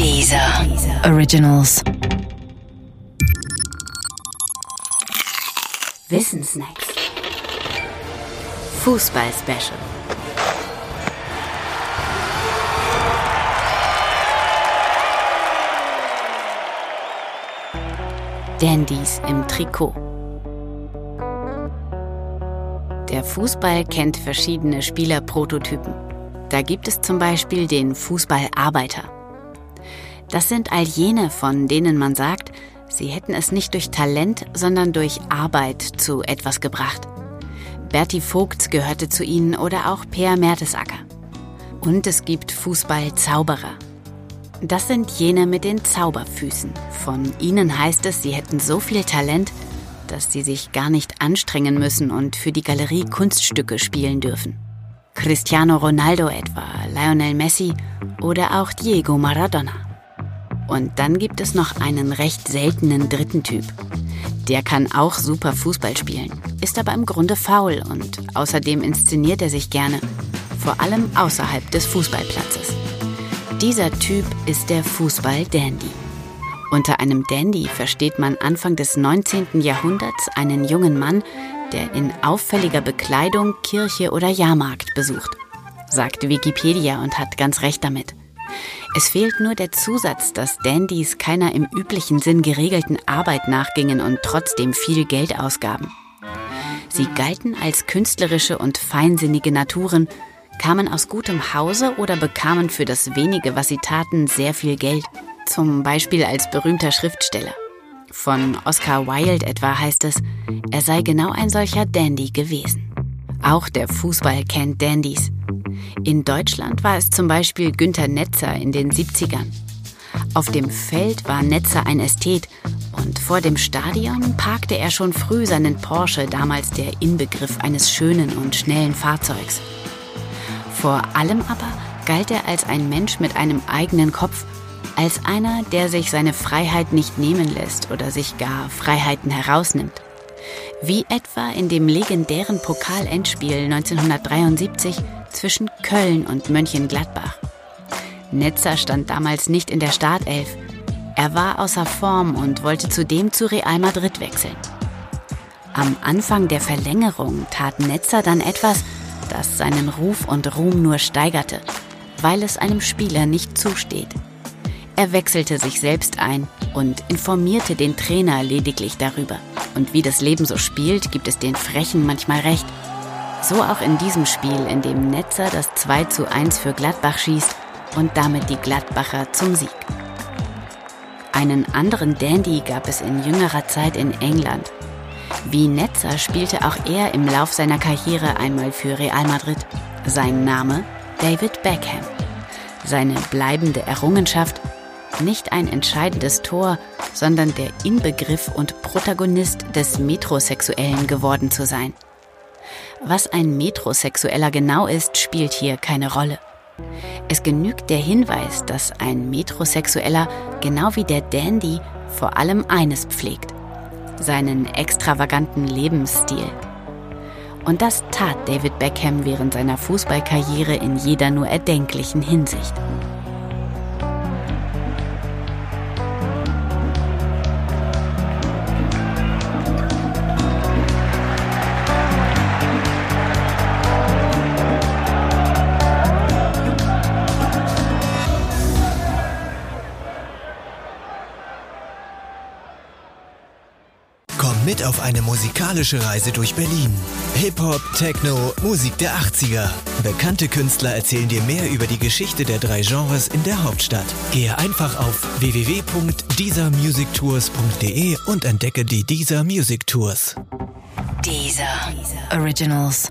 Dieser Originals. Wissensnacks. Fußball-Special. Dandys im Trikot. Der Fußball kennt verschiedene Spielerprototypen. Da gibt es zum Beispiel den Fußballarbeiter. Das sind all jene, von denen man sagt, sie hätten es nicht durch Talent, sondern durch Arbeit zu etwas gebracht. Berti Vogts gehörte zu ihnen oder auch Per Mertesacker. Und es gibt Fußballzauberer. Das sind jene mit den Zauberfüßen. Von ihnen heißt es, sie hätten so viel Talent, dass sie sich gar nicht anstrengen müssen und für die Galerie Kunststücke spielen dürfen. Cristiano Ronaldo etwa, Lionel Messi oder auch Diego Maradona. Und dann gibt es noch einen recht seltenen dritten Typ. Der kann auch super Fußball spielen, ist aber im Grunde faul und außerdem inszeniert er sich gerne, vor allem außerhalb des Fußballplatzes. Dieser Typ ist der Fußball-Dandy. Unter einem Dandy versteht man Anfang des 19. Jahrhunderts einen jungen Mann, der in auffälliger Bekleidung Kirche oder Jahrmarkt besucht, sagt Wikipedia und hat ganz recht damit. Es fehlt nur der Zusatz, dass Dandys keiner im üblichen Sinn geregelten Arbeit nachgingen und trotzdem viel Geld ausgaben. Sie galten als künstlerische und feinsinnige Naturen kamen aus gutem Hause oder bekamen für das wenige, was sie taten, sehr viel Geld. Zum Beispiel als berühmter Schriftsteller. Von Oscar Wilde etwa heißt es, er sei genau ein solcher Dandy gewesen. Auch der Fußball kennt Dandys. In Deutschland war es zum Beispiel Günter Netzer in den 70ern. Auf dem Feld war Netzer ein Ästhet und vor dem Stadion parkte er schon früh seinen Porsche, damals der Inbegriff eines schönen und schnellen Fahrzeugs. Vor allem aber galt er als ein Mensch mit einem eigenen Kopf, als einer, der sich seine Freiheit nicht nehmen lässt oder sich gar Freiheiten herausnimmt. Wie etwa in dem legendären Pokalendspiel 1973 zwischen Köln und Mönchengladbach. Netzer stand damals nicht in der Startelf. Er war außer Form und wollte zudem zu Real Madrid wechseln. Am Anfang der Verlängerung tat Netzer dann etwas, das seinen Ruf und Ruhm nur steigerte, weil es einem Spieler nicht zusteht. Er wechselte sich selbst ein und informierte den Trainer lediglich darüber. Und wie das Leben so spielt, gibt es den Frechen manchmal recht. So auch in diesem Spiel, in dem Netzer das 2 zu 1 für Gladbach schießt und damit die Gladbacher zum Sieg. Einen anderen Dandy gab es in jüngerer Zeit in England. Wie Netzer spielte auch er im Lauf seiner Karriere einmal für Real Madrid. Sein Name David Beckham. Seine bleibende Errungenschaft nicht ein entscheidendes Tor, sondern der Inbegriff und Protagonist des Metrosexuellen geworden zu sein. Was ein Metrosexueller genau ist, spielt hier keine Rolle. Es genügt der Hinweis, dass ein Metrosexueller genau wie der Dandy vor allem eines pflegt, seinen extravaganten Lebensstil. Und das tat David Beckham während seiner Fußballkarriere in jeder nur erdenklichen Hinsicht. Mit auf eine musikalische Reise durch Berlin. Hip-Hop, Techno, Musik der 80er. Bekannte Künstler erzählen dir mehr über die Geschichte der drei Genres in der Hauptstadt. Gehe einfach auf www.diesermusictours.de und entdecke die Dieser Music Tours. Dieser Originals.